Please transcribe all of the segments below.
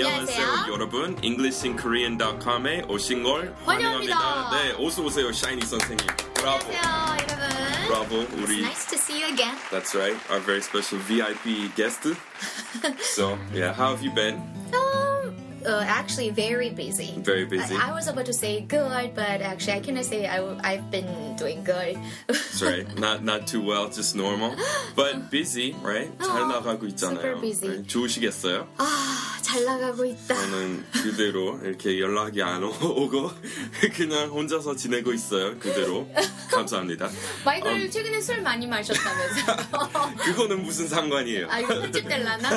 안녕하세요. 여러분. EnglishinKorean.com에 오신 걸 환영합니다. 환영합니다. 네, 어서 오세요, 샤이니 선생님. 브라보. 안녕하세요, 여러분. 브라보, 우리. Nice to see you again. That's right, our very special VIP guest. so, yeah, how have you been? Um, uh, actually, very busy. Very busy. I, I was about to say good, but actually, I cannot say I, I've been doing good. That's right. Not not too well, just normal. But busy, right? 잘 나가고 있잖아요. super busy. Right? 좋으시겠어요? 아, 잘 나가고 있다. 저는 그대로 이렇게 연락이 안 오- 오고 그냥 혼자서 지내고 있어요. 그대로. 감사합니다. 마이클 최근에 술 많이 마셨다면서요? 그거는 무슨 상관이에요? 아, 이거 편집 될라나?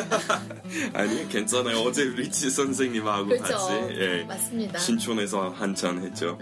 아니 괜찮아요. 어제 리치 선생님하고 그렇죠. 같이 예, 맞습니다. 신촌에서 한잔 했죠.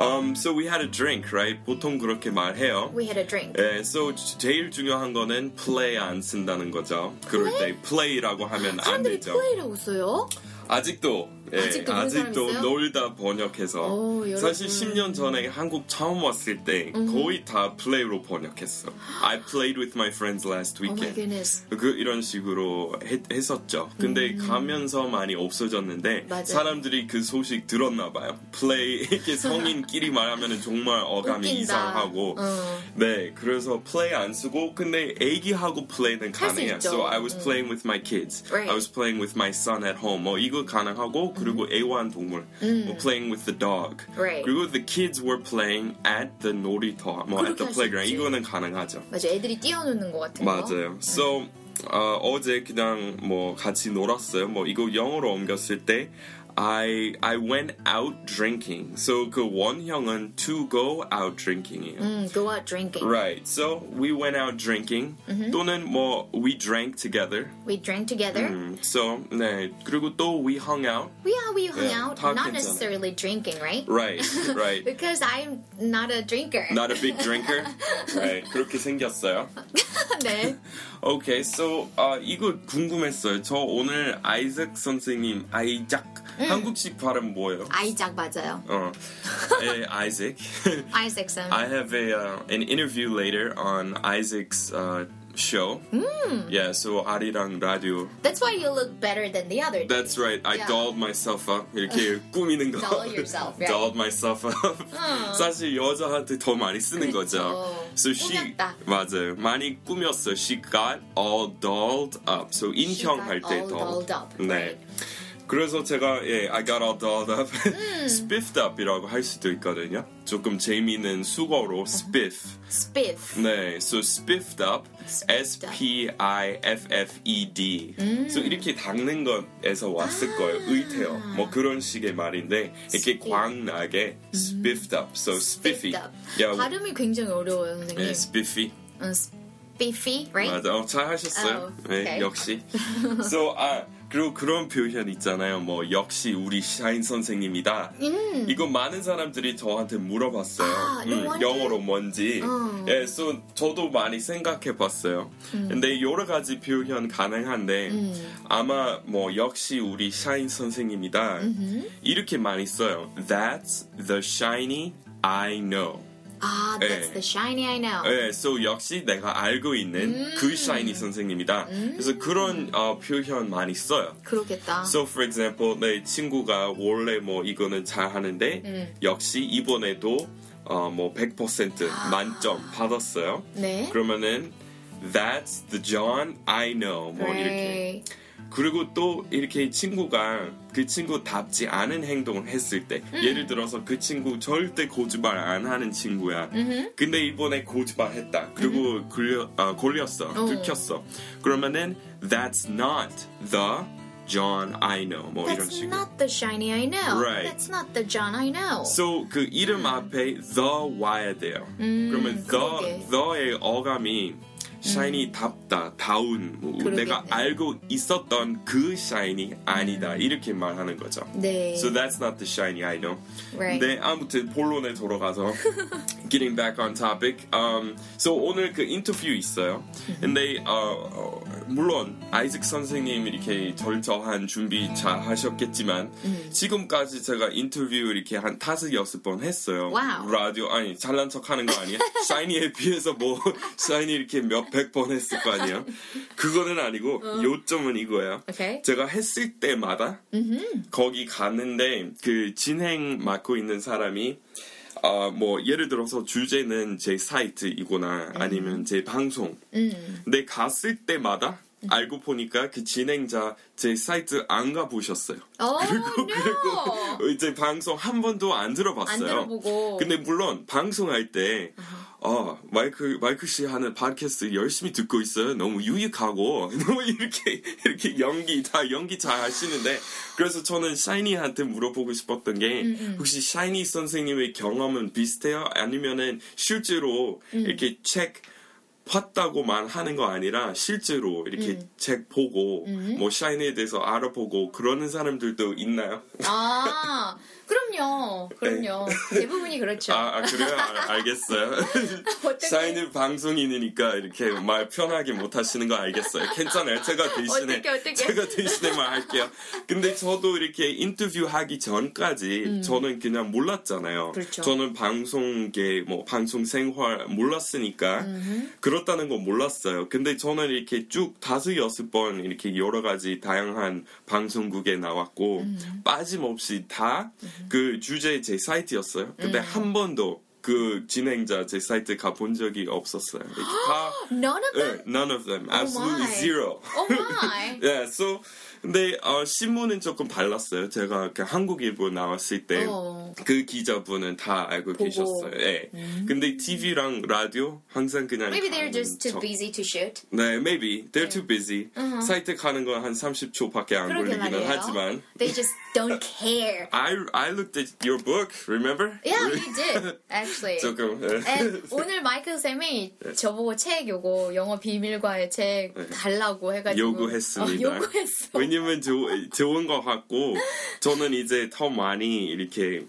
Um, so we had a drink, right? 보통 그렇게 말해요. We had a drink. 예, so 제일 중요한 거는 play 안 쓴다는 거죠. 그럴 때 play라고 하면 안 되죠. 플레이라고 써요? 아직도 예, 아직도 있어요? 놀다 번역해서 오. 사실 10년 전에 한국 처음 왔을 때 거의 다 play로 번역했어. I played with my friends last Oh weekend. goodness. 그 이런 식으로 했, 했었죠. 근데 가면서 많이 없어졌는데 음. 맞아요. 사람들이 그 소식 들었나 봐요. 플레이 이렇게 성인끼리 말하면 정말 어감이 웃긴다. 이상하고 어. 네 그래서 플레이 안 쓰고 근데 애기하고 play는 가능해요. So I was playing with my kids. Right. I was playing with my son at home. 뭐 이거 가능하고 그리고 애완 동물. 뭐 playing with the dog. 음. Right. 그리고 the kids were playing at the 놀이터. 뭐 at the playground. 이거는 가능하죠. 맞아, 애들이 뛰어노는 것 같은 거. 맞아요. So 어, 어제 그냥 뭐 같이 놀았어요. 뭐 이거 영어로 옮겼을 때 I I went out drinking. So 그 원형은 to go out drinking이에요. 음, go out drinking. Right. So we went out drinking. 또는 뭐 we drank together. We drank together. 음, so 네 그리고 또 we hung out. Yeah, we hung Yeah, out. 다 Not 괜찮아. necessarily drinking, right? Right. Right. Because I'm not a drinker. Not a big drinker. Right. 그렇게 생겼어요. 네. Okay, so 아 이거 궁금했어요. 저 오늘 아이작 선생님 아이작 한국식 발음 뭐예요? 아이작 맞아요. 어, 예, Isaac. 아이색슨. I have a uh, an interview later on Isaac's uh, show. Yeah, so 아리랑 라디오. That's why you look better than the other. That's right. I Yeah. dolled myself up. 이렇게 꾸미는 거. Doll yourself, right? Dolled myself up. 사실 여자한테 더 많이 쓰는 거죠. 그렇죠. So she 꾸몄다. 맞아요. 많이 꾸몄어. She got all dolled up. So She 인형 got 할 때 all 더. dolled up, 네. right. 그래서 제가 예, I got all dolled up, 음. spiffed up이라고 할 수도 있거든요. 조금 재미있는 수거로 spiff. Spiff. 네, so spiffed up, S. P I F F E D. 음. So 이렇게 닦는 것에서 왔을 거예요. 의태어. 뭐 그런 식의 말인데 이렇게. 광나게 spiffed up, so spiffy. Yeah, 발음이 굉장히 어려워요, 선생님. 네, spiffy. 음, spiffy, right? 맞아, 어, 잘 하셨어요. Oh, 네. 역시. so 아 그리고 그런 표현 있잖아요. 뭐 역시 우리 샤인 선생님이다. 이거 많은 사람들이 저한테 물어봤어요. 음. 아, wonder. 영어로 뭔지. 어. 예, so 저도 많이 생각해봤어요. 음. 근데 여러 가지 표현 가능한데 아마 뭐 역시 우리 샤인 선생님이다. 이렇게 많이 써요. That's the shiny I know. 아, that's 예. the shiny I know. 네, so 역시 내가 알고 있는 그 샤이니 선생님이다. 그래서 그런 어, 표현 많이 써요. 그렇겠다. So for example, 내 친구가 원래 뭐 이거는 잘 하는데 역시 이번에도 어, 뭐100% 만점 받았어요. 네. 그러면은 That's the John I know. 뭐 이렇게. Right. 그리고 또 이렇게 친구가 그 친구답지 않은 행동을 했을 때 예를 들어서 그 친구 절대 거짓말 안 하는 친구야. 근데 이번에 거짓말 했다. 그리고 걸려, 아, 걸렸어. 들켰어. 그러면은 that's not the John I know. 뭐 이런 That's 식으로. not the shiny I know. Right. That's not the John I know. So 그 이름 앞에 the 와야 돼요. 그러면 the 그러게. the의 어감이 샤인답다, 다운, 뭐. 내가 알고 있었던 그 샤인이 아니다 이렇게 말하는 거죠. 네. So that's not the Shine I know. Right. 근데 아무튼 본론에 돌아가서 getting back on topic. Um, so 오늘 그 인터뷰 있어요. 근데 어, 어, 물론 아이작 선생님 이렇게 철저한 준비 잘 하셨겠지만 음. 지금까지 제가 인터뷰 이렇게 한 다섯 여섯 번 했어요. Wow. 라디오 아니 잘난 척하는 거 아니야? 샤인이에 비해서 뭐 샤인이 이렇게 몇 백 번 했을 거 아니에요? 그거는 아니고 어. 요점은 이거예요. Okay. 제가 했을 때마다 Mm-hmm. 거기 갔는데 그 진행 맡고 있는 사람이 어, 뭐 예를 들어서 주제는 제 사이트이거나 아니면 제 방송. 음. 근데 갔을 때마다 알고 보니까 그 진행자 제 사이트 안 가보셨어요. Oh 그리고. 그리고 이제 방송 한 번도 안 들어봤어요. 안 들어보고. 근데 물론 방송할 때 어, 마이크 마이크 씨 하는 팟캐스트 열심히 듣고 있어요. 너무 유익하고 너무 이렇게 이렇게 연기 다 연기 잘 하시는데 그래서 저는 샤이니한테 물어보고 싶었던 게 혹시 샤이니 선생님의 경험은 비슷해요? 아니면은 실제로 이렇게 책 봤다고만 하는 거 아니라 실제로 이렇게 책 보고 뭐 샤이니에 대해서 알아보고 그러는 사람들도 있나요? 아, 그럼요. 그럼요. 대부분이 그렇죠. 아, 아, 그래요? 알, 알겠어요. 샤이니 방송인이니까 이렇게 말 편하게 못 하시는 거 알겠어요. 괜찮아요. 제가 대신에 어떡해, 어떡해. 제가 대신에 말할게요. 근데 저도 이렇게 인터뷰 하기 전까지 저는 그냥 몰랐잖아요. 음. 그렇죠. 저는 방송계 뭐 방송 생활 몰랐으니까 그렇다는 거 몰랐어요. 근데 저는 이렇게 쭉 다섯 여섯 번 이렇게 여러 가지 다양한 방송국에 나왔고 음. 빠짐없이 다그 주제 제 사이트였어요. 근데 음. 한 번도 그 진행자 제 사이트 가본 적이 없었어요. 다 None of them? 네, none of them, absolutely my. zero. Oh my. Yeah, so 근데 어, 신문은 조금 달랐어요. 제가 그 한국일보 나왔을 때. 어. 그 기자분은 다 알고 보고. 음. 계셨어요. 예. 근데 TV랑 라디오 항상 그냥 Maybe they're just too 척. busy to shoot. 네, maybe they're too busy. 사이트 가는 건 한 30초밖에 안 걸리기는 말이에요. 하지만. They just don't care. I I looked at your book, remember? Yeah, you did actually. 조금. 예. And 오늘 마이클 쌤이 저보고 책 요거 영어 비밀과의 책 달라고 해 가지고 요구했습니다. 어, 요구했어. 왜냐면 조, 좋은 것 같고 저는 이제 더 많이 이렇게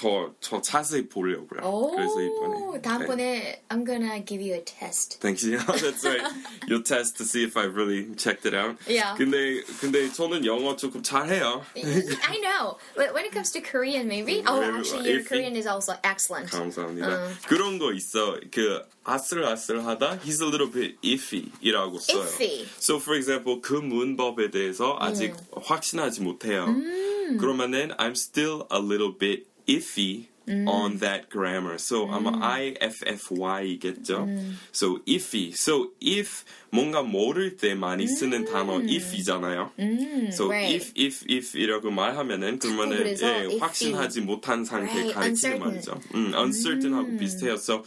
더, 더 자세히 보려고요. 오, 그래서 이번에 네. 다음번에 I'm gonna give you a test. Thanks. Yeah, that's right. You'll test to see if I really checked it out. Yeah. 근데 근데 저는 영어 조금 잘해요. I know. But when it comes to Korean, maybe. Oh, Very actually, well. your Iffy. Korean is also excellent. 감사합니다. 어. 그런 거 있어. 그 아슬아슬하다. He's a little bit iffy이라고 써요. Iffy. So for example, 그 문법에 대해서 아직 확신하지 못해요. 그러면은 I'm still a little bit iffy on that grammar. So 아마 IFFY겠죠. So iffy. So if 뭔가 모를 때 많이 쓰는 단어 if이잖아요. So right. if if if 이라고 말하면은 그러면은 그래서 예, iffy. 확신하지 못한 상태 Right, 가리키는 uncertain. 말이죠. 음, uncertain하고 비슷해요. So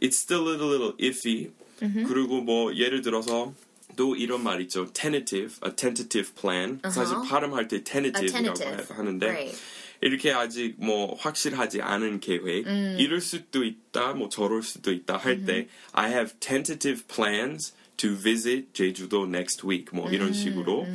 it's still a little, little iffy. Mm-hmm. 그리고 뭐 예를 들어서 또 이런 말 있죠. tentative, a tentative plan. 사실 발음할 때 A tentative이라고 tentative. 하는데 Right. 이렇게 아직 뭐 확실하지 않은 계획 음. 이럴 수도 있다, 뭐 저럴 수도 있다 할 때 I have tentative plans to visit 제주도 next week 뭐 음, 이런 식으로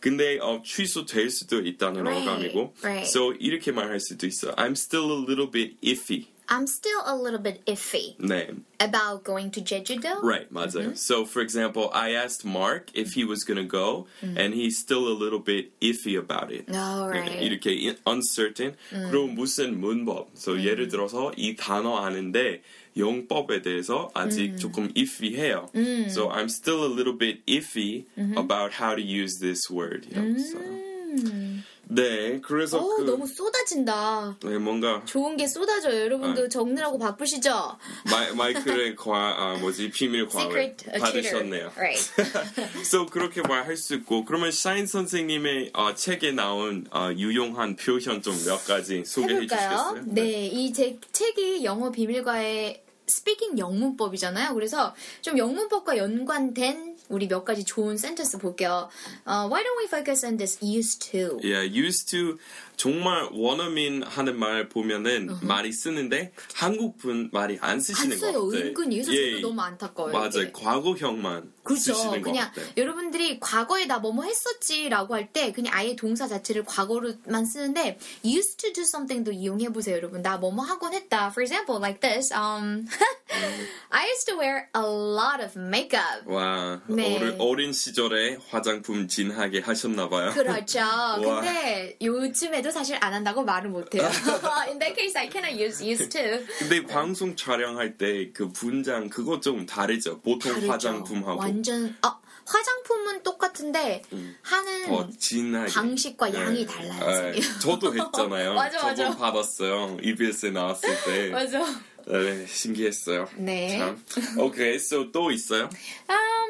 근데 어, 취소될 수도 있다는 Right, 어감이고 right. so 이렇게 말할 수도 있어 I'm still a little bit iffy I'm still a little bit iffy 네 about going to Jeju-do. Right, 맞아요. So, for example, I asked Mark if he was going to go, and he's still a little bit iffy about it. Oh, 네, right. 이렇게 i- uncertain. 그럼 무슨 문법? So, 예를 들어서 이 단어 아는데 용법에 대해서 아직 조금 iffy해요. So, I'm still a little bit iffy about how to use this word. You know, so. 네, 그래서 어, 그 너무 쏟아진다. 네, 뭔가 좋은 게 쏟아져요. 여러분도 아. 적느라고 바쁘시죠? 마이, 마이클의 과, 아, 뭐지 비밀 과외. 받으셨네요. Right. so 그렇게 말할 수 있고 그러면 샤인 선생님의 어, 책에 나온 어, 유용한 표현 좀 몇 가지 소개해 해볼까요? 주시겠어요? 네, 이제 책이 영어 비밀과외 speaking 영문법이잖아요. 그래서 좀 영문법과 연관된 우리 몇 가지 좋은 센텐스 볼게요. 어, why don't we focus on this used to? Yeah, used to 정말 원어민 하는 말 보면은 많이 쓰는데 한국 분 말이 안안 쓰시는 것 써요. 같아요. 은근히. 그래서 예, 저도 너무 안타까워요. 맞아요. 이게. 과거형만 그렇죠. 쓰시는 것 그냥 같아요. 여러분들이 과거에 나 뭐뭐 했었지라고 할 때 그냥 아예 동사 자체를 과거로만 쓰는데 used to do something도 이용해 보세요, 여러분. 나 뭐뭐 하곤 했다. For example, like this. Um, I used to wear a lot of makeup. 와, 네. 어린, 어린 시절에 화장품 진하게 하셨나 봐요. 그렇죠. 근데 요즘에도 사실 안 한다고 말을 못해요. In that case, I cannot use used to. 근데 방송 촬영할 때 그 분장 그거 좀 다르죠. 보통 다르죠. 화장품하고 완전 아 화장품은 똑같은데 하는 더 진하게. 방식과 양이 달라요. 네, 저도 했잖아요. 맞아, 맞아. 저도 받았어요. EBS에 나왔을 때. 맞아. 네, 신기했어요. 네. 참. 오케이, so 또 있어요?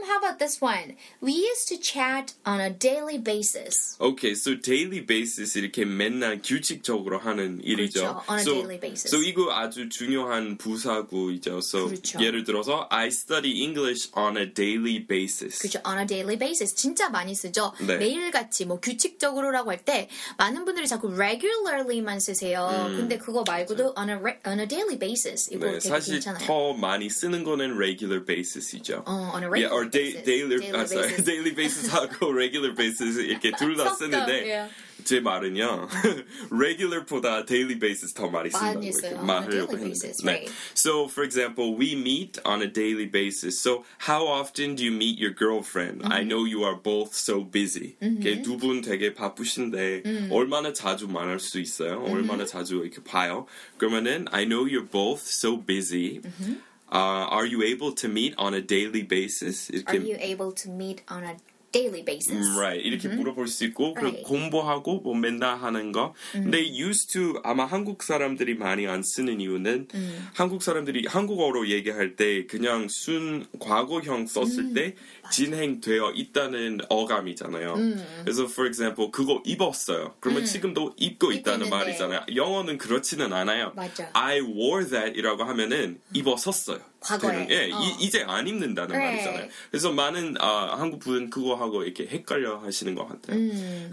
Um, how about this one? We used to chat on a daily basis. 오케이, so daily basis 이렇게 맨날 규칙적으로 하는 일이죠. 그렇죠, on a so, daily basis. So 이거 아주 중요한 부사구이죠. So 그렇죠. 예를 들어서 I study English on a daily basis. 그죠? On a daily basis. 진짜 많이 쓰죠. 네. 매일같이 뭐 규칙적으로라고 할 때 많은 분들이 자꾸 regularly만 쓰세요. 근데 그거 말고도 on a on a daily basis. 이거 네, 되게 사실 괜찮아요. 더 많이 쓰는 거는 regular basis이죠. 어, on a Yeah, regular or day, basis. daily, daily 아, sorry, basis. daily basis하고 regular basis 이렇게 둘 다 섞어, 쓰는데 yeah. 제 말은요 regular보다 daily basis 더 많이 쓴다고 많이 이렇게 써요. On a 말하려고 daily 했는데. basis, 네. right. So, for example, we meet on a daily basis. So, how often do you meet your girlfriend? Mm-hmm. I know you are both so busy. 두분 되게 바쁘신데 Mm. 얼마나 자주 만날 수 있어요? Mm-hmm. 얼마나 자주 이렇게 봐요? 그러면은 I know you're both so busy. Mm-hmm. Uh, are you able to meet on a daily basis? Are 이렇게 you able to meet on a daily basis? 음, right. 이렇게 물어볼 수 있고 그리고 Right. 공부하고 뭐 맨날 하는 거. 근데 used to 아마 한국 사람들이 많이 안 쓰는 이유는 한국 사람들이 한국어로 얘기할 때 그냥 순 과거형 썼을 때 진행되어 있다는 어감이잖아요. 그래서 for example 그거 입었어요. 그러면 지금도 입고 있다는 있는데. 말이잖아요. 영어는 그렇지는 않아요. 맞아. I wore that이라고 하면은 입었었어요. 과거에. 되는- 예, 어. 이, 이제 안 입는다는 Right. 말이잖아요. 그래서 많은 아, 한국 분 그거하고 이렇게 헷갈려 하시는 것 같아요.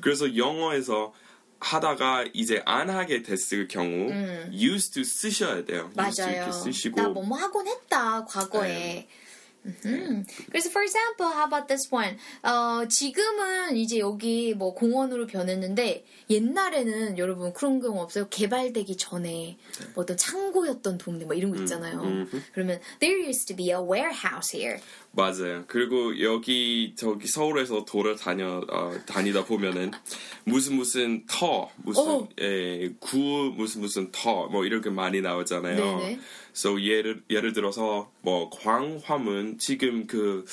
그래서 영어에서 하다가 이제 안 하게 됐을 경우 used to 쓰셔야 돼요. 맞아요. 쓰시고 나 뭐뭐 하곤 했다 과거에. 음. 그래서 for example, how about this one? 어, 지금은 이제 여기 뭐 공원으로 변했는데 옛날에는 여러분 그런 경우 없어요? 개발되기 전에 뭐 어떤 창고였던 동네 뭐 이런 거 있잖아요. 그러면 there used to be a warehouse here. 맞아요. 그리고 여기 저기 서울에서 돌아다녀 어, 다니다 보면은 무슨 무슨 터 무슨 오. 예, 구 무슨 무슨 터 뭐 이렇게 많이 나오잖아요. 네네. So 예를 예를 들어서 뭐 광화문 지금 그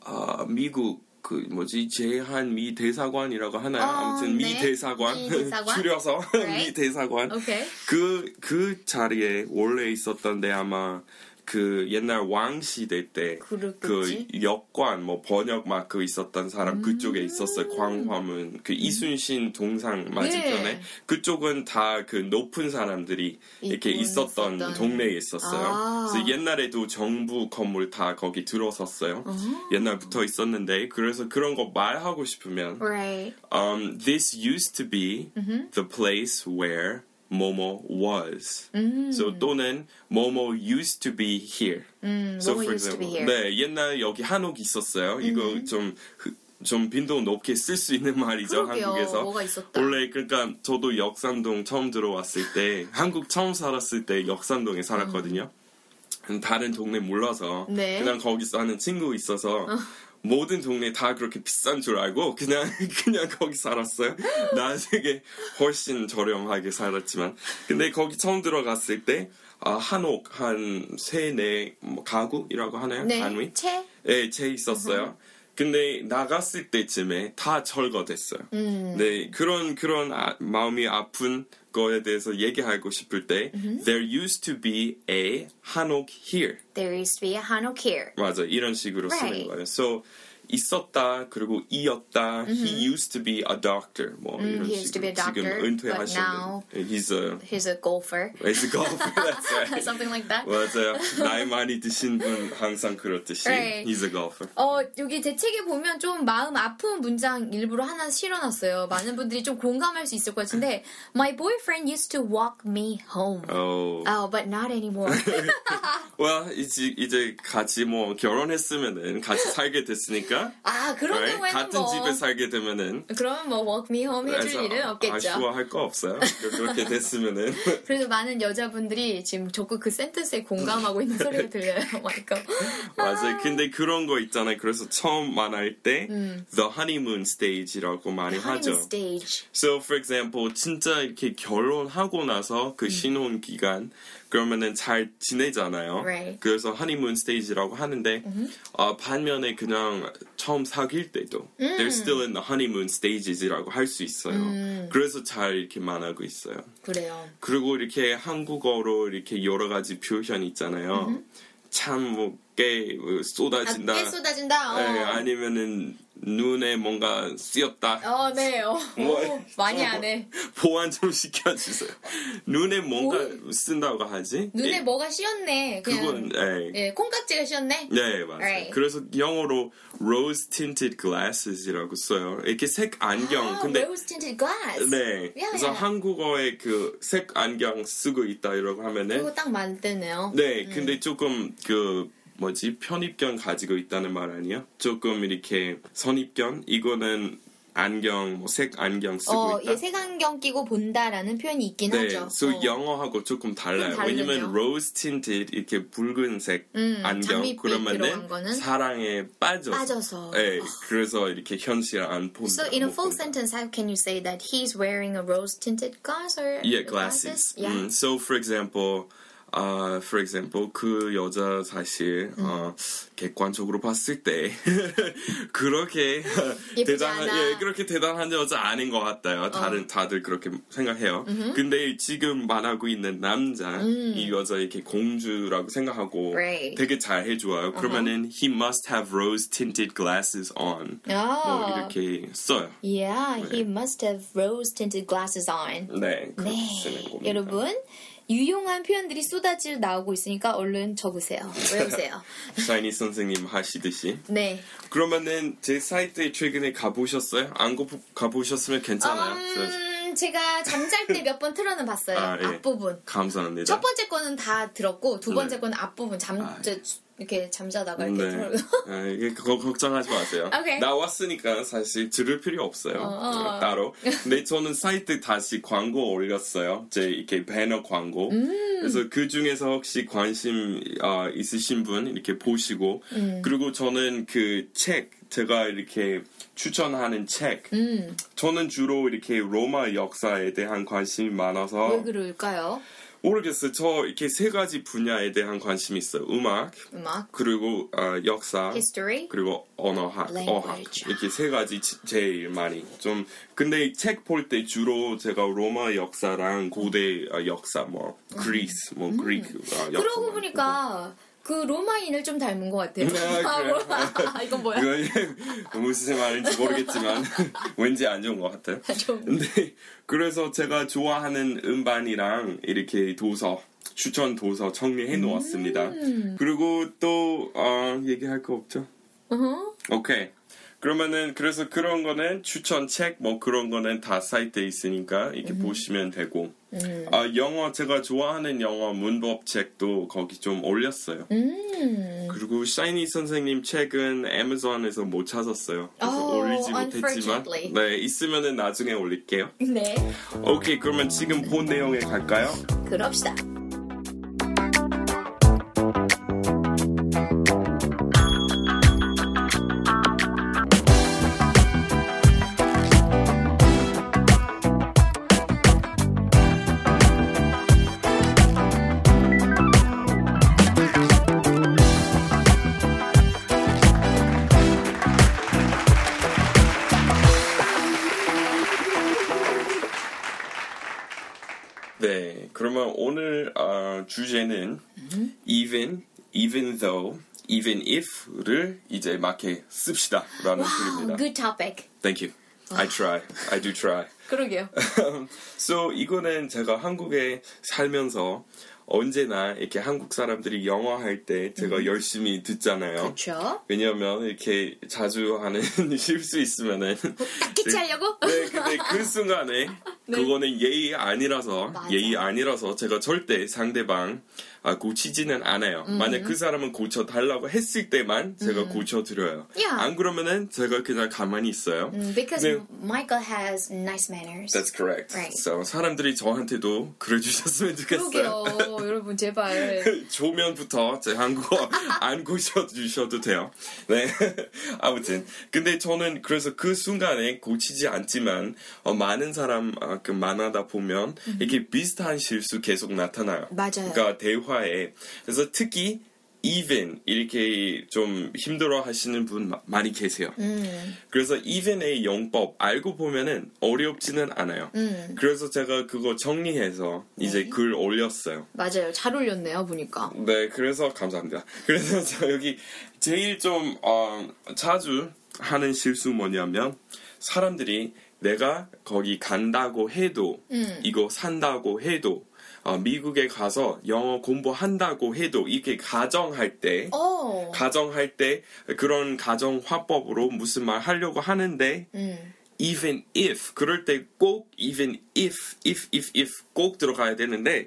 아, 미국 그 뭐지 제한 미 대사관이라고 하나요? 어, 아무튼 미 네. 대사관 미 대사관. 줄여서 Right. 미 대사관 오케이. 그, 그 자리에 원래 있었던데 아마 그 옛날 왕 시대 때 그. 역관 뭐 번역 마크 있었던 사람 그쪽에 음. 있었어요 광화문 그 이순신 동상 맞은편에 예. 그쪽은 다 그 높은 사람들이 이렇게 있었던 있었던. 동네에 있었어요. 아. 그래서 옛날에도 정부 건물 다 거기 들어섰어요. 옛날부터 있었는데 그래서 그런 거 말하고 싶으면 Right. um, this used to be Mm-hmm. the place where Momo was. Mm. So 또는 Momo used to be here. so Momo for used to be example, here. 네, 옛날 여기 한옥 있었어요. 이거 Mm-hmm. 좀, 그- 좀 빈도 높게 쓸 수 있는 말이죠, 그러게요. 한국에서. 원래 그러니까 저도 역삼동 처음 들어왔을 때 한국 처음 살았을 때 역삼동에 살았거든요. 다른 동네 몰라서 네. 그냥 거기서 하는 친구 있어서 모든 동네 다 그렇게 비싼 줄 알고 그냥 그냥 거기 살았어요. 나중에 훨씬 저렴하게 살았지만 근데 거기 처음 들어갔을 때 아, 한옥 한 세네 뭐 가구이라고 하나요? 네. 단위? 채. 예, 채 있었어요. 근데 나갔을 때쯤에 다 철거됐어요. 음. 네, 그런 그런 아- 마음이 아픈 거에 대해서 얘기하고 싶을 때 there used to be a 한옥 here. There used to be a hanok here. 맞아, 이런 식으로 쓰는 Right. 거예요. So 있었다 그리고 이었다. He used to be a doctor. 뭐 이런 Mm-hmm. he used to be a 식으로 doctor, 지금 은퇴하셨는데 but now- he's a He's a golfer. he's a golfer. That's right. Something like that. 맞아요. 나이 많이 드신 분 항상 그렇듯이 Right. he's a golfer. 어, 여기 대책에 보면 좀 마음 아픈 문장 일부러 하나 실어놨어요. 많은 분들이 좀 공감할 수 있을 것 같은데 My boyfriend used to walk me home. Oh. Oh, but not anymore. 와 이제 이제 같이 뭐 결혼했으면은 같이 살게 됐으니까 되니까. 아 그런 right? 경우에는 같은 뭐 집에 살게 되면은 그러면 뭐 walk me home 해줄 일은 없겠죠. 아쉬워할 거 없어요. 그렇게 됐으면은 그래서 많은 여자분들이 지금 적극 그 센텐스에 공감하고 있는 소리가 들려요. 마이크. 맞아요. 근데 그런 거 있잖아요. 그래서 처음 만날 때 the honeymoon stage라고 많이 하죠. honeymoon stage. So for example, 진짜 이렇게 결혼하고 나서 그 신혼 기간 그러면은 잘 지내잖아요. Right. 그래서 honeymoon stage라고 하는데 어, 반면에 그냥 처음 사귈 때도 they're still in the honeymoon stages이라고 할 수 있어요. 그래서 잘 이렇게 말하고 있어요. 그래요. 그리고 이렇게 한국어로 이렇게 여러 가지 표현 있잖아요. 참뭐 꽤 쏟아진다. 아, 깨 쏟아진다. 어. 네, 아니면은 눈에 뭔가 쓰였다. 어, 네. 어. 뭐- 오, 많이 안 해. 보완 좀 시켜주세요. 눈에 뭔가 쓴다고 하지? 눈에 예, 뭐가 씌었네. 그건 예. 예, 콩깍지가 씌었네. 네, 맞아요. Right. 그래서 영어로 rose tinted glasses이라고 써요. 이렇게 색 안경. 아, 근데 rose tinted glass. 네. 야, 그래서 야. 한국어에 그 색 안경 쓰고 있다 이러고 하면은 그거 딱 맞대네요. 네, 근데 조금 그 뭐지 편입견 가지고 있다는 말 아니야? 조금 이렇게 선입견 이거는 안경 뭐 색 안경 쓰고 어, 있다. 얘 색안경 끼고 본다라는 표현이 있긴 네, 하죠. so 어. 영어하고 조금 달라요. 왜냐면 rose tinted 이렇게 붉은색 음, 안경 그러면은 사랑에 빠져서. 빠져서. 네, 그래서 이렇게 현실 안 본다. So in a 못 full 본다. sentence, how can you say that he's wearing a rose tinted glass or Yeah, glasses. Yeah. 음, so for example, uh, for example, 그 여자 사실 음. 어, 객관적으로 봤을 때 그렇게 대단한. 예 그렇게 대단한 여자 아닌 것 같아요. 다른 다들 그렇게 생각해요. 근데 지금 말하고 있는 남자 이 여자 이렇게 공주라고 생각하고 음. Right. 되게 잘 해줘요. 그러면은 he must have rose tinted glasses on. 뭐 아, 이렇게 써요. yeah, he must have rose tinted glasses on. 네, 네. 여러분 유용한 표현들이 쏟아질 나오고 있으니까 얼른 적으세요. 외우세요. 샤이니 선생님 하시듯이. 네. 그러면은 제 사이트에 최근에 가보셨어요? 안 가- 가보셨으면 괜찮아요. 음, 제가 잠잘 때 몇 번 틀어는 봤어요. 아, 예. 앞부분. 감사합니다. 첫 번째 거는 다 들었고 두 번째 네. 거는 앞부분 잠 아, 저, 이렇게 잠자다가 이렇게 네. 틀어. 아, 이게 그거 걱정하지 마세요. 오케이. 나왔으니까 사실 들을 필요 없어요. 어. 따로. 근데 저는 사이트 다시 광고 올렸어요. 제 이렇게 배너 광고. 음. 그래서 그 중에서 혹시 관심 아, 있으신 분 이렇게 보시고 음. 그리고 저는 그 책 제가 이렇게 추천하는 책 음, 저는 주로 이렇게 로마 역사에 대한 관심이 많아서 왜 그럴까요? 모르겠어요. 저 이렇게 세 가지 분야에 대한 관심이 있어요. 음악, 음악, 그리고 어, 역사, history. 그리고 언어학. 어학 이렇게 세 가지 지- 제일 많이 좀 근데 책 볼 때 주로 제가 로마 역사랑 고대 어, 역사 뭐 그리스 뭐 어, 역사 음. 그러고 많이 보니까 그 로마인을 좀 닮은 것 같아요. 아, 아, 그래요? 뭐야? 이건 뭐야? 그거 무슨 말인지 모르겠지만 왠지 안 좋은 것 같아요. 좀. 근데 그래서 제가 좋아하는 음반이랑 이렇게 도서 추천 도서 정리해 놓았습니다. 음. 그리고 또 어, 얘기할 거 없죠? 어허. 오케이. 그러면은 그래서 그런 거는 추천 책 뭐 그런 거는 다 사이트에 있으니까 이렇게 보시면 되고 음. 아 영어 제가 좋아하는 영어 문법 책도 거기 좀 올렸어요. 음. 그리고 샤이니 선생님 책은 애마존에서 못 찾았어요. 그래서 Oh, 올리지 못했지만. 네 있으면은 나중에 올릴게요. 네. 오케이 그러면 지금 본 내용에 갈까요? 그럽시다. Even if를 이제 맞게 씁시다라는 Wow, good topic. Thank you. I try. I do try. 그러게요. so 이거는 제가 한국에 살면서 언제나 이렇게 한국 사람들이 영어 할 때 제가 열심히 듣잖아요. 그렇죠. 왜냐면 이렇게 자주 하는 실수 있으면은 딱 끼치하려고? 네, 근데 그 순간에 네. 그거는 예의 아니라서 맞아. 예의 아니라서 제가 절대 상대방 아, 고치지는 않아요. 음. 만약 그 사람은 고쳐 달라고 했을 때만 제가 고쳐 드려요. Yeah. 안 그러면은 제가 그냥 가만히 있어요. Mm, because 네. Michael has nice manners. That's correct. Right. So, 사람들이 저한테도 그래 주셨으면 좋겠어요. 그러게요, 여러분 제발. 조면부터 제 한국어 안 고쳐 주셔도 돼요. 네. 아무튼 근데 저는 그래서 그 순간에 고치지 않지만 어, 많은 사람 아, 그 만나다 보면 이렇게 비슷한 실수 계속 나타나요. 맞아요. 그러니까 대화에 그래서 특히 even 이렇게 좀 힘들어 하시는 분 마- 많이 계세요. 음, 그래서 even의 영법 알고 보면은 어렵지는 않아요. 음. 그래서 제가 그거 정리해서 이제 네. 글 올렸어요. 맞아요. 잘 올렸네요, 보니까. 네, 그래서 감사합니다. 그래서 저 여기 제일 좀 어, 자주 하는 실수 뭐냐면 사람들이 내가 거기 간다고 해도 음. 이거 산다고 해도 어, 미국에 가서 영어 공부한다고 해도 이게 가정할 때 어. 가정할 때 그런 가정 화법으로 무슨 말 하려고 하는데 음. even if 그럴 때 꼭 even if if if if 꼭 들어가야 되는데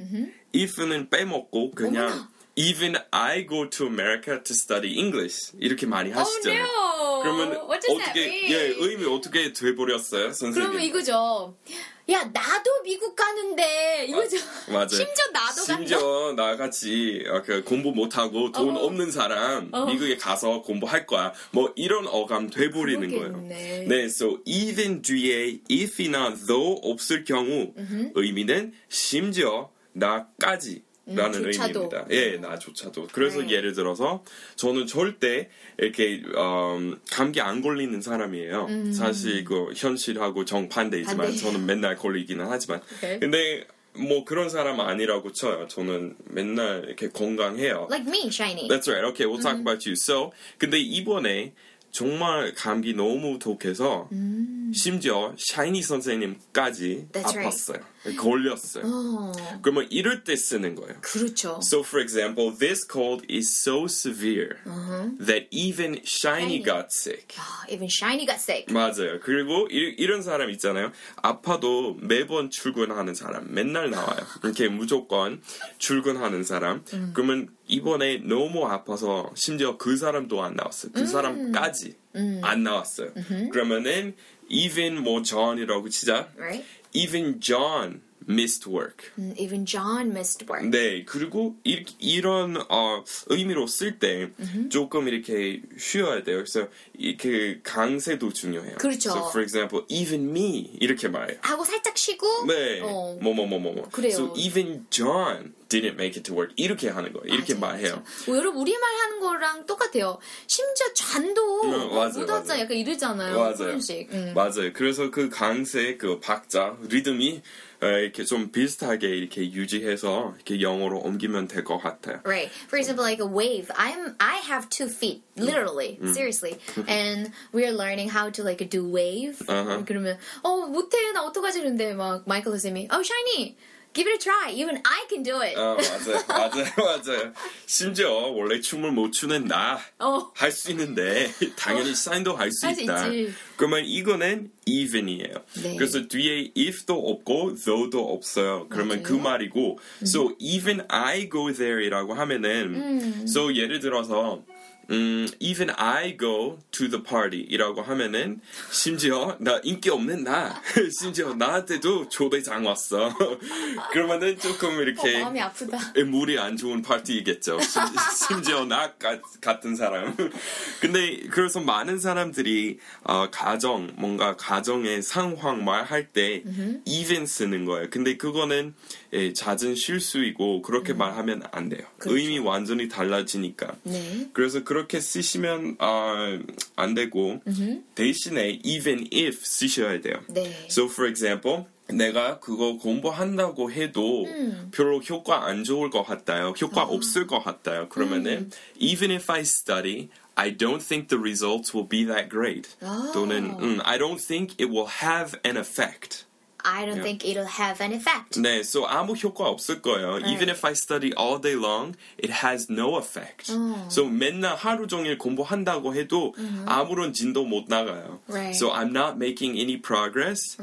if는 빼먹고 그냥 어머나. Even I go to America to study English 이렇게 많이 Oh 하시잖아요. no. 그러면 어떻게? 예 의미 어떻게 돼버렸어요 선생님? 그러면 이거죠. 야 나도 미국 가는데 이거죠. 맞아요. 심지어 나도 간다. 심지어 나같이 어, 그 공부 못하고 돈 어. 없는 사람 어. 미국에 가서 공부할 거야. 뭐 이런 어감 돼버리는 거예요. 네, so even 뒤에 if이나 though 없을 경우 의미는 심지어 나까지. 라는 음. 의미입니다. 예, 나조차도. 그래서 네. 예를 들어서 저는 절대 이렇게 음, 감기 안 걸리는 사람이에요. 사실 그 현실하고 정반대이지만 음. 반대. 저는 맨날 걸리기는 하지만 오케이. 근데 뭐 그런 사람 아니라고 쳐요. 저는 맨날 이렇게 건강해요. Like me, shiny. That's right. Okay, we'll 음. talk about you. So, 근데 이번에 정말 감기 너무 독해서 심지어 샤이니 선생님까지 음. That's right. 아팠어요. 걸렸어요. 어, 그러면 이럴 때 쓰는 거예요. 그렇죠. So, for example, this cold is so severe that even Shiny Shiny. got sick. 아, even shiny got sick. 맞아요. 그리고 이, 런 사람 있잖아요. 아파도 매번 출근하는 사람. 맨날 나와요. 이렇게 무조건 출근하는 사람. 그러면 이번에 너무 아파서 심지어 그 사람도 안 나왔어요. 그 사람까지 안 나왔어요. 그러면은 even 뭐 John이라고 치자. Right? Even John missed work. 음, even John missed work. 네, 그리고 이, 이런 어, 의미로 쓸 때 조금 이렇게 쉬어야 돼요. 그래서 이그 강세도 중요해요. 그렇죠. So for example, even me 이렇게 말해요. 하고 살짝 쉬고. 네, 어. 뭐뭐뭐뭐 뭐. 그래요. So even John didn't make it to work 이렇게 하는 거예요. 이렇게 맞아요, 말해요. 맞아요. 뭐 여러분 우리말 하는 거랑 똑같아요. 심지어 잔도 음, 어, 맞아요, 못 왔자 맞아요. 약간 이러잖아요. 맞아요. 음. 맞아요. 그래서 그 강세 그 박자 리듬이 어, 이렇게 좀 비슷하게 이렇게 유지해서 이렇게 영어로 옮기면 될 것 같아요. Right. For example, like a wave. I'm I have two feet, literally, Mm. seriously, and we're learning how to like do wave. Uh-huh. 그러면 어 못해 나 어떡하지 그런데 막 마이클 선생님이 oh shiny, Give it a try. Even I can do it. 아 맞아요, 맞아요, 맞아요. 심지어 원래 춤을 못 추는 나. 어. 할 수 있는데 당연히 사인도 할 수 있다. 있지. 그러면 이거는 even이에요. 네. 그래서 뒤에 if도 없고 though도 없어요. 그러면 맞아요. 그 말이고 so even I go there이라고 하면은 so 예를 들어서 음, even I go to the party 이라고 하면은 심지어 나 인기 없는 나 심지어 나한테도 초대장 왔어 그러면은 조금 이렇게 어, 마음이 아프다. 물이 안 좋은 파티이겠죠. 심- 심지어 나 가- 같은 사람. 근데 그래서 많은 사람들이 어, 가정 뭔가 가정의 상황 말할 때 even 쓰는 거예요. 근데 그거는 예, 잦은 실수이고 그렇게 말하면 안 돼요. 그렇죠. 의미 완전히 달라지니까. 네. 그래서 그렇게 쓰시면 아, 안 되고 대신에 even if 쓰셔야 돼요. 네. So for example, 내가 그거 공부한다고 해도 음. 별로 효과 안 좋을 것 같아요. 효과 어. 없을 것 같아요. 음. 그러면은 even if I study, I don't think the results will be that great. 아. 또는 음, I don't think it will have an effect. I don't think it'll have an effect. 네, so 아무 효과 없을 거예요. Even if I study all day long, it has no effect. 어. So 맨날 하루 종일 공부한다고 해도 아무런 진도 못 나가요. Right. So I'm not making any progress.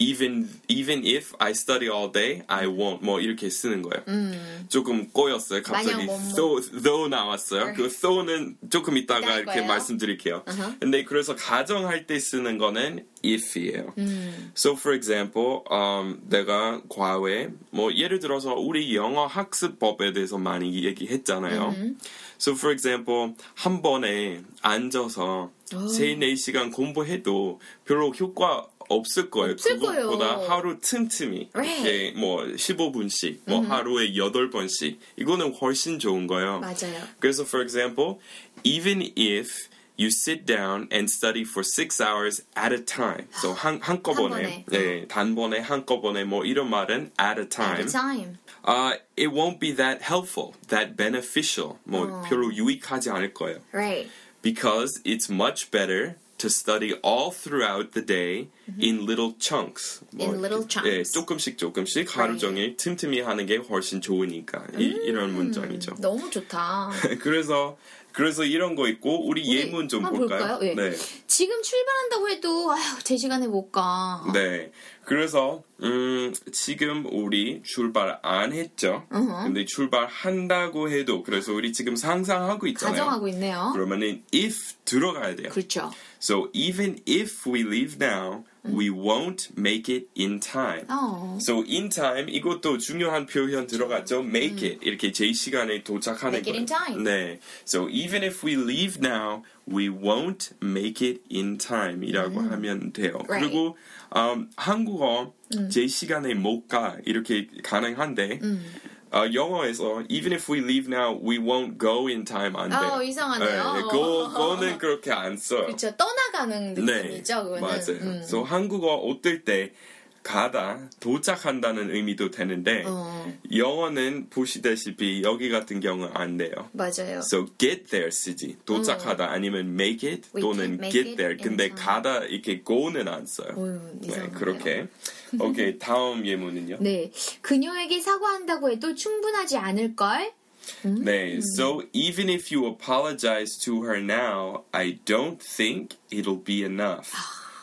Even even if I study all day, I won't 뭐 이렇게 쓰는 거예요. 조금 꼬였어요. 갑자기 뭐뭐. though, 나왔어요. 그 though는 조금 이따가 이렇게 거예요. 말씀드릴게요. 근데 그래서 가정할 때 쓰는 거는 if이에요. So for example, um, 내가 과외 뭐 예를 들어서 우리 영어 학습법에 대해서 많이 얘기했잖아요. So for example, 한 번에 앉아서 세, 네 시간 공부해도 별로 효과 없을 거예요. 없을 그것보다 거예요. 하루 틈틈이 Right. 이렇게 뭐 15분씩, 뭐 하루에 8번씩 이거는 훨씬 좋은 거예요. 맞아요. 그래서 for example, even if you sit down and study for six hours at a time. So 한, 한꺼번에, 한번에. 네, 단번에 한꺼번에 뭐 이런 말은 at a time. At a time. Uh, it won't be that helpful, that beneficial. 뭐 별로 유익하지 않을 거예요. Right. Because it's much better to study all throughout the day in little chunks. 뭐 In little 이렇게, 예, chunks. 조금씩 조금씩 하루. 종일 틈틈이 하는 게 훨씬 좋으니까 이, 이런 문장이죠. 너무 좋다. 그래서 그래서 이런 거 있고 우리, 예문 좀 볼까요? 볼까요? 예. 네. 지금 출발한다고 해도 아휴 제 시간에 못 가. 네. 그래서 음, 지금 우리 출발 안 했죠. 근데 출발한다고 해도 그래서 우리 지금 상상하고 있잖아요. 가정하고 있네요. 그러면은 if 들어가야 돼요. 그렇죠. So even if we leave now, we won't make it in time. 어. So in time 이것도 중요한 표현 들어갔죠. Make it 이렇게 제 시간에 도착하는 Make it in 거예요. time. 네. So even if we leave now, we won't make it in time이라고 하면 돼요. 음. Right. 그리고 음, 한국어 음. 제 시간에 못 가 이렇게 가능한데 음. 어, 영어에서 even if we leave now, we won't go in time 안 돼요. 어, 이상하네요. 네, 그거, 그거는 그렇게 안 써요. 그렇죠. 떠나가는 느낌이죠. 그거는. 네, 맞아요. 음. So 한국어 어떨 때 가다 도착한다는 의미도 되는데 어, 영어는 보시다시피 여기 같은 경우는 안 돼요. 맞아요. So get there 쓰지 도착하다 아니면 make it We 또는 make get it there. 근데 time. 가다 이렇게 go는 안 써요. 어휴, 네. 그렇게. 오케이 다음 예문은요. 네. 그녀에게 사과한다고 해도 충분하지 않을걸? 네, so even if you apologize to her now, I don't think it'll be enough.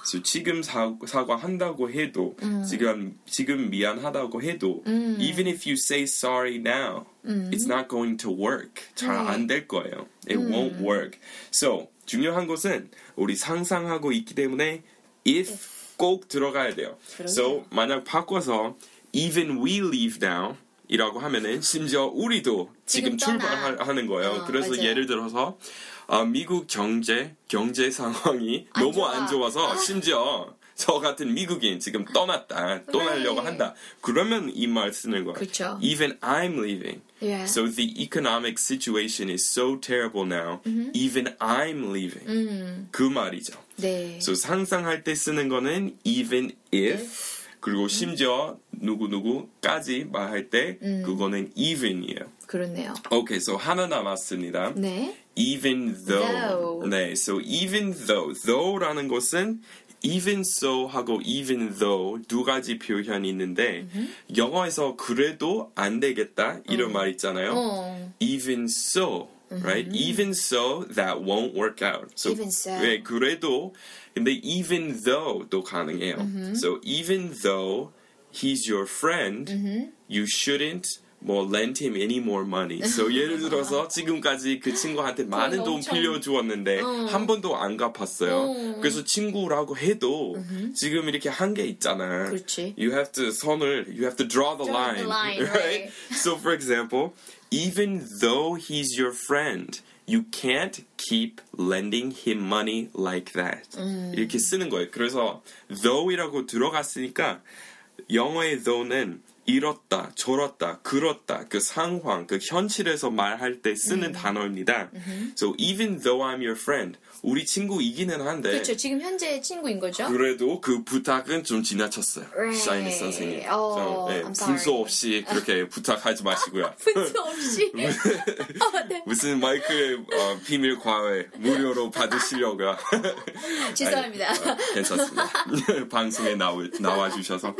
So 지금 사, 사과한다고 해도 지금 지금 미안하다고 해도 even if you say sorry now, it's not going to work. 잘 안 될 거예요. It won't work. So 중요한 것은 우리 상상하고 있기 때문에 if 꼭 들어가야 돼요. So 만약 바꿔서 even we leave now 이라고 하면은 심지어 우리도 지금. 출발하는 거예요. 어, 그래서 맞아요. 예를 들어서 어, 미국 경제 경제 상황이 안 너무 좋아. 안 좋아서 아. 심지어 저 같은 미국인 지금 떠났다 떠나려고 Right. 한다. 그러면 이 말 쓰는 거예요. 그쵸. Even I'm leaving. Yeah. So the economic situation is so terrible now. Mm-hmm. Even I'm leaving. 그 말이죠. 네. So 상상할 때 쓰는 거는 even if 그리고 심지어 누구 누구까지 말할 때 그거는 even이에요. 그렇네요. 오케이, so 하나 남았습니다. 네. Even though. Though. 네, so even though. though라는 것은 even so 하고 even though 두 가지 표현이 있는데 영어에서 그래도 안 되겠다 이런 말 있잖아요. 어. even so, right? Even so, that won't work out. So, Even so. 네, 그래도 근데 even though 도 가능해요. So even though he's your friend, you shouldn't 뭐 lend him any more money. So 예를 들어서 지금까지 그 친구한테 많은 돈 엄청- 빌려 주었는데 한 번도 안 갚았어요. 어. 그래서 친구라고 해도 지금 이렇게 한게 있잖아. 그렇지. You have to 선을, you have to draw the Draw line, the line, right? right. So for example, even though he's your friend, you can't keep lending him money like that. 이렇게 쓰는 거예요. 그래서 though이라고 들어갔으니까 영어의 though는 이렇다, 저렇다, 그렇다, 그 상황, 그 현실에서 말할 때 쓰는 단어입니다. So even though I'm your friend, 우리 친구이기는 한데 그렇죠. 지금 현재 친구인 거죠? 그래도 그 부탁은 좀 지나쳤어요. Right. 샤이니 선생님. 어, 좀, 네. 분수 없이 그렇게 부탁하지 마시고요. 분수 없이. 어, 네. 무슨 마이크의 어, 비밀 과외 무료로 받으시려고요. 죄송합니다. 아니, 어, 괜찮습니다. 방송에 나오, 나와주셔서.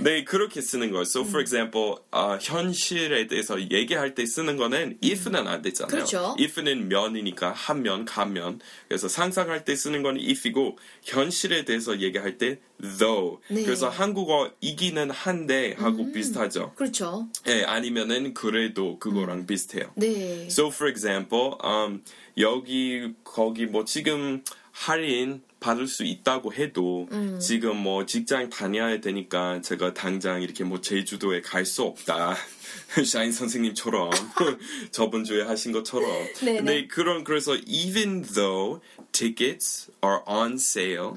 네, 그렇게 쓰는 거예요. So, for example, 어, 현실에 대해서 얘기할 때 쓰는 거는 if는 안 되잖아요. 그렇죠. if는 면이니까 한 면, 간 면. 그래서 상상할 때 쓰는 거는 if이고 현실에 대해서 얘기할 때 though. 네. 그래서 한국어 이기는 한데 하고 비슷하죠. 그렇죠. 예, 아니면은 그래도 그거랑 비슷해요. 네. So for example, um, 여기 거기 뭐 지금 할인 받을 수 있다고 해도 지금 뭐 직장 다녀야 되니까 제가 당장 이렇게 뭐 제주도에 갈 수 없다. 샤인 선생님처럼 저번 주에 하신 것처럼. 네네. 근데 그런 그래서 even though tickets are on sale,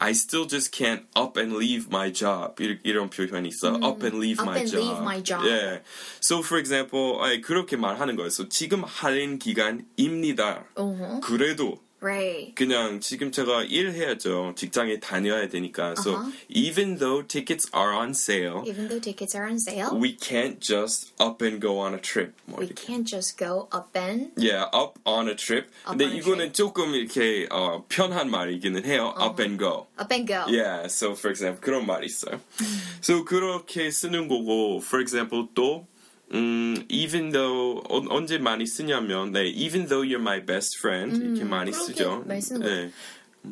I still just can't up and leave my job. 이- 이런 표현이 있어. up and leave Up my and job. leave my job. 예. So for example, 아니, 그렇게 말하는 거예요. So 지금 할인 기간입니다. 어허. 그래도 Right. 그냥 지금 제가 일해야죠. 직장에 다녀야 되니까. So Uh-huh. even though tickets are on sale, Even though tickets are on sale, we can't just up and go on a trip. 뭐 we 이렇게. can't just go up and Yeah, up on a trip. Up 근데 on a 이거는 조금 이렇게 어, 편한 말이기는 해요. Up and go. up and go. Yeah, so for example 그런 말이 있어요. So 그렇게 쓰는 거고, for example 또 음, even though 어, 언제 많이 쓰냐면, 네, even though you're my best friend 이렇게 많이 그렇게 쓰죠. 많이 쓰는 네.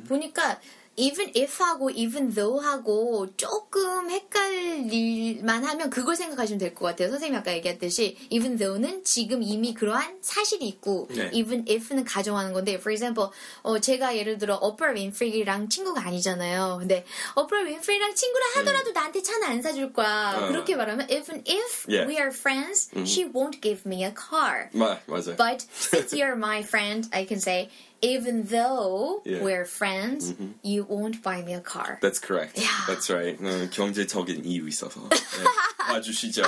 보니까 even if하고 even though하고 조금 헷갈릴만 하면 그걸 생각하시면 될 것 같아요. 선생님이 아까 얘기했듯이 even though는 지금 이미 그러한 사실이 있고 네. even if는 가정하는 건데 for example 어, 제가 예를 들어 오프라 윈프리랑 친구가 아니잖아요. 근데 오프라 윈프리랑 친구를 하더라도 나한테 차는 안 사줄 거야. 음. 어. 그렇게 말하면 even if Yeah. we are friends, she won't give me a car. 마, 맞아요. But since you're my friend, I can say, even though Yeah. we're friends, you won't buy me a car. That's correct. Yeah. That's right. 어, 경제적인 이유 있어서 네, 봐주시죠.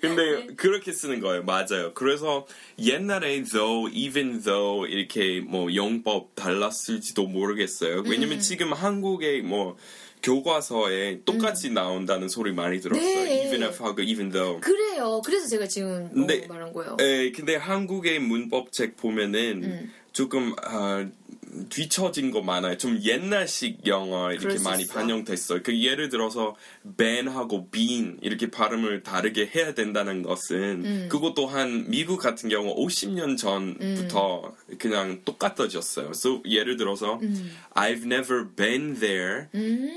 근데 그렇게 쓰는 거예요. 맞아요. 그래서 옛날에 though, even though 이렇게 뭐 용법 달랐을지도 모르겠어요. 왜냐면 지금 한국의 뭐 교과서에 똑같이 나온다는 소리 많이 들었어요. 네. even if 하고 even though. 그래요. 그래서 제가 지금 뭐 근데- 말한 거예요. 에, 근데 한국의 문법책 보면은 음. 조금 아, 뒤처진 거 많아요. 좀 옛날식 영어 이렇게 수 많이 있어. 반영됐어요. 그 예를 들어서 ben하고 bean 이렇게 발음을 다르게 해야 된다는 것은 음. 그것도 한 미국 같은 경우 50년 전부터 음. 그냥 똑같아졌어요. So 예를 들어서 음. I've never been there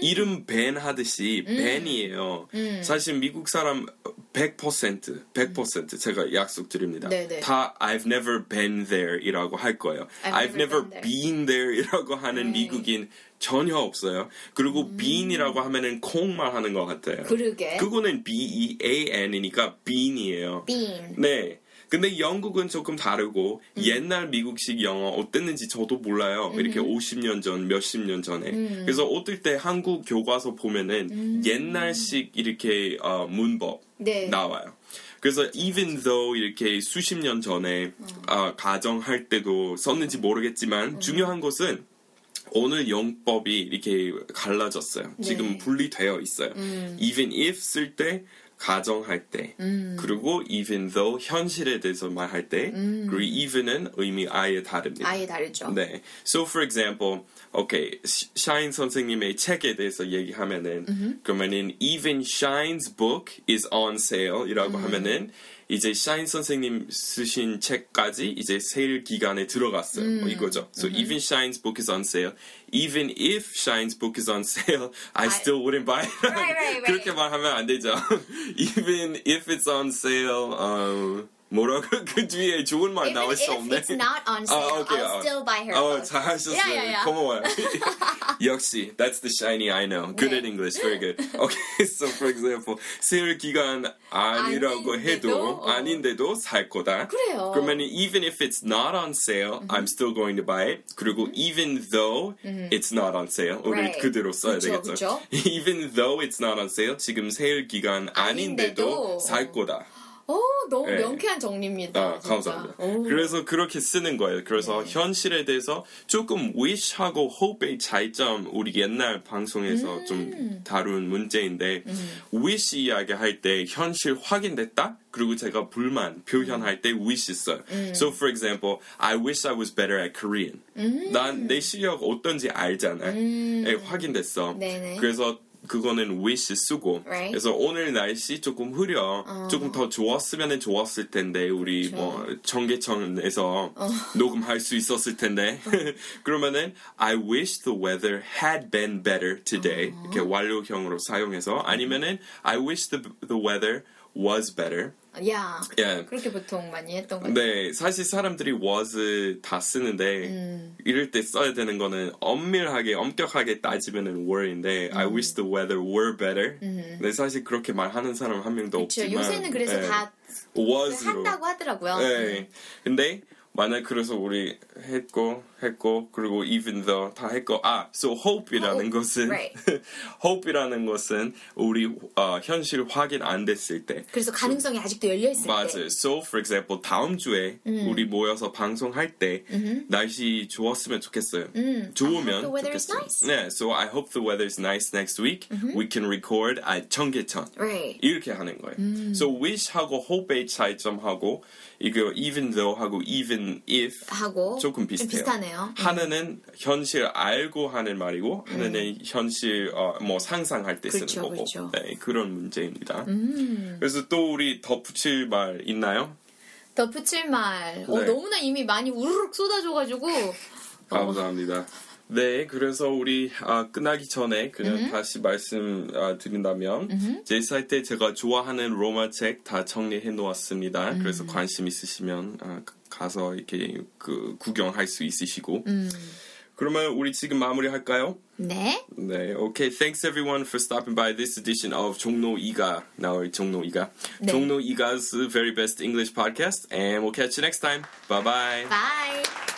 이름 ben 하듯이 음. ben이에요. 사실 미국 사람 100% 100% 제가 약속드립니다. 네네. 다 I've never been there이라고 할 거예요. I've I've, never never been been there이라고 하는 네. 미국인 전혀 없어요. 그리고 bean이라고 하면은 콩만 하는 것 같아요. 그러게. 그거는 B E A N이니까 bean이에요. bean. 네. 근데 영국은 조금 다르고 음. 옛날 미국식 영어 어땠는지 저도 몰라요. 이렇게 50년 전, 몇십 년 전에. 음. 그래서 어떨 때 한국 교과서 보면은 옛날식 이렇게 어, 문법 네. 나와요. 그래서 even though 이렇게 수십 년 전에 아, 가정할 때도 썼는지 모르겠지만 중요한 것은 오늘 용법이 이렇게 갈라졌어요. 지금 네. 분리되어 있어요. even if 쓸 때 가정할 때 그리고 even though 현실에 대해서 말할 때 그리고 even은 의미 아예 다릅니다. 아예 다르죠. 네. So for example, okay, 시- 샤인 선생님의 책에 대해서 얘기하면은 그러면은 even Shine's book is on sale이라고 하면은 이제 샤인 선생님 쓰신 책까지 이제 세일 기간에 들어갔어요. 뭐 이거죠. So even Shine's book is on sale. Even if Shine's book is on sale, I still wouldn't buy it. Right, right, right. 그렇게 말하면 안 되죠. even if it's on sale, 어, 뭐라고 그 뒤에 좋은 말 Even 나올 수 if 없네. it's not on sale, 아, 오케이, I'll 아. still buy her 어, book. 잘하셨어요. Yeah, yeah, yeah. 고마워요. 역시, that's the shiny I know. Good 네. at English, very good. Okay, so for example, 세일 기간 아니라고 해도 아닌데도, 어. 아닌데도 살 거다. 그래요. 그러면 even if it's not on sale, I'm still going to buy it. 그리고 even though it's not on sale, 우리 Right. 그대로 써야 그쵸, 되겠죠. 그쵸. even though it's not on sale, 지금 세일 기간 아닌데도 아닌데도. 살 거다. 오, 너무 네. 명쾌한 정리입니다. 아, 진짜. 감사합니다. 오. 그래서 그렇게 쓰는 거예요. 그래서 네. 현실에 대해서 조금 wish하고 hope의 차이점 우리 옛날 방송에서 음. 좀 다룬 문제인데 wish 이야기할 때 현실 확인됐다? 그리고 제가 불만 표현할 때 wish 써요. 음. So for example, I wish I was better at Korean. 음. 난내 실력 어떤지 알잖아. 예, 확인됐어. 네네. 그래서 그거는 wish 쓰고 Right. 그래서 오늘 날씨 조금 흐려 조금 더 좋았으면 좋았을 텐데 우리 뭐 청계천에서 녹음할 수 있었을 텐데 그러면은 I wish the weather had been better today 이렇게 완료형으로 사용해서 아니면은 I wish the the weather was better 야. 예. 그렇게 보통 많이 했던 것 같아요. 네, 사실 사람들이 was 다 쓰는데 음. 이럴 때 써야 되는 거는 엄밀하게 엄격하게 따지면은 were인데 I wish the weather were better. 근데 사실 그렇게 말하는 사람 한 명도 음. 그렇죠. 없지만 요새는 그래서 네, 다 was로 한다고 하더라고요. 네. 근데 만약 그래서 우리 했고 했고 그리고 even though 다 했고 아 so hope이라는 Hope, 것은 right. hope이라는 것은 우리 어, 현실 확인 안 됐을 때 그래서 가능성이 아직도 열려 있을 맞아요. 때. So, for example, 다음 주에 음. 우리 모여서 방송할 때 날씨 좋았으면 좋겠어요. 좋으면 I hope the weather is 좋겠어요. nice. 네, so I hope the weather is nice next week. We can record at 청계천. Right. 이렇게 하는 거예요. So wish하고 hope의 차이점하고 이거 even though 하고 even if 하고 조금 비슷해요. 비슷하네요. 하나는 현실 알고 하는 말이고 하나는 현실 어, 뭐 상상할 때 쓰는 그렇죠, 거고 그렇죠. 네, 그런 문제입니다. 그래서 또 우리 덧붙일 말 있나요? 덧붙일 말. 어, 네. 너무나 이미 많이 우르륵 쏟아져가지고. 감사합니다. 네, 그래서 우리 아, 끝나기 전에 그냥 다시 말씀 아, 드린다면 제이사이 때 제가 좋아하는 로마 책 다 정리해 놓았습니다. 그래서 관심 있으시면 아, 가- 가서 이렇게 그 구경할 수 있으시고. 그러면 우리 지금 마무리할까요? 네. 네, okay. Thanks everyone for stopping by this edition of 종로 이가. Now 종로 이가. 네. 종로 이가's very best English podcast, and we'll catch you next time. Bye bye. Bye.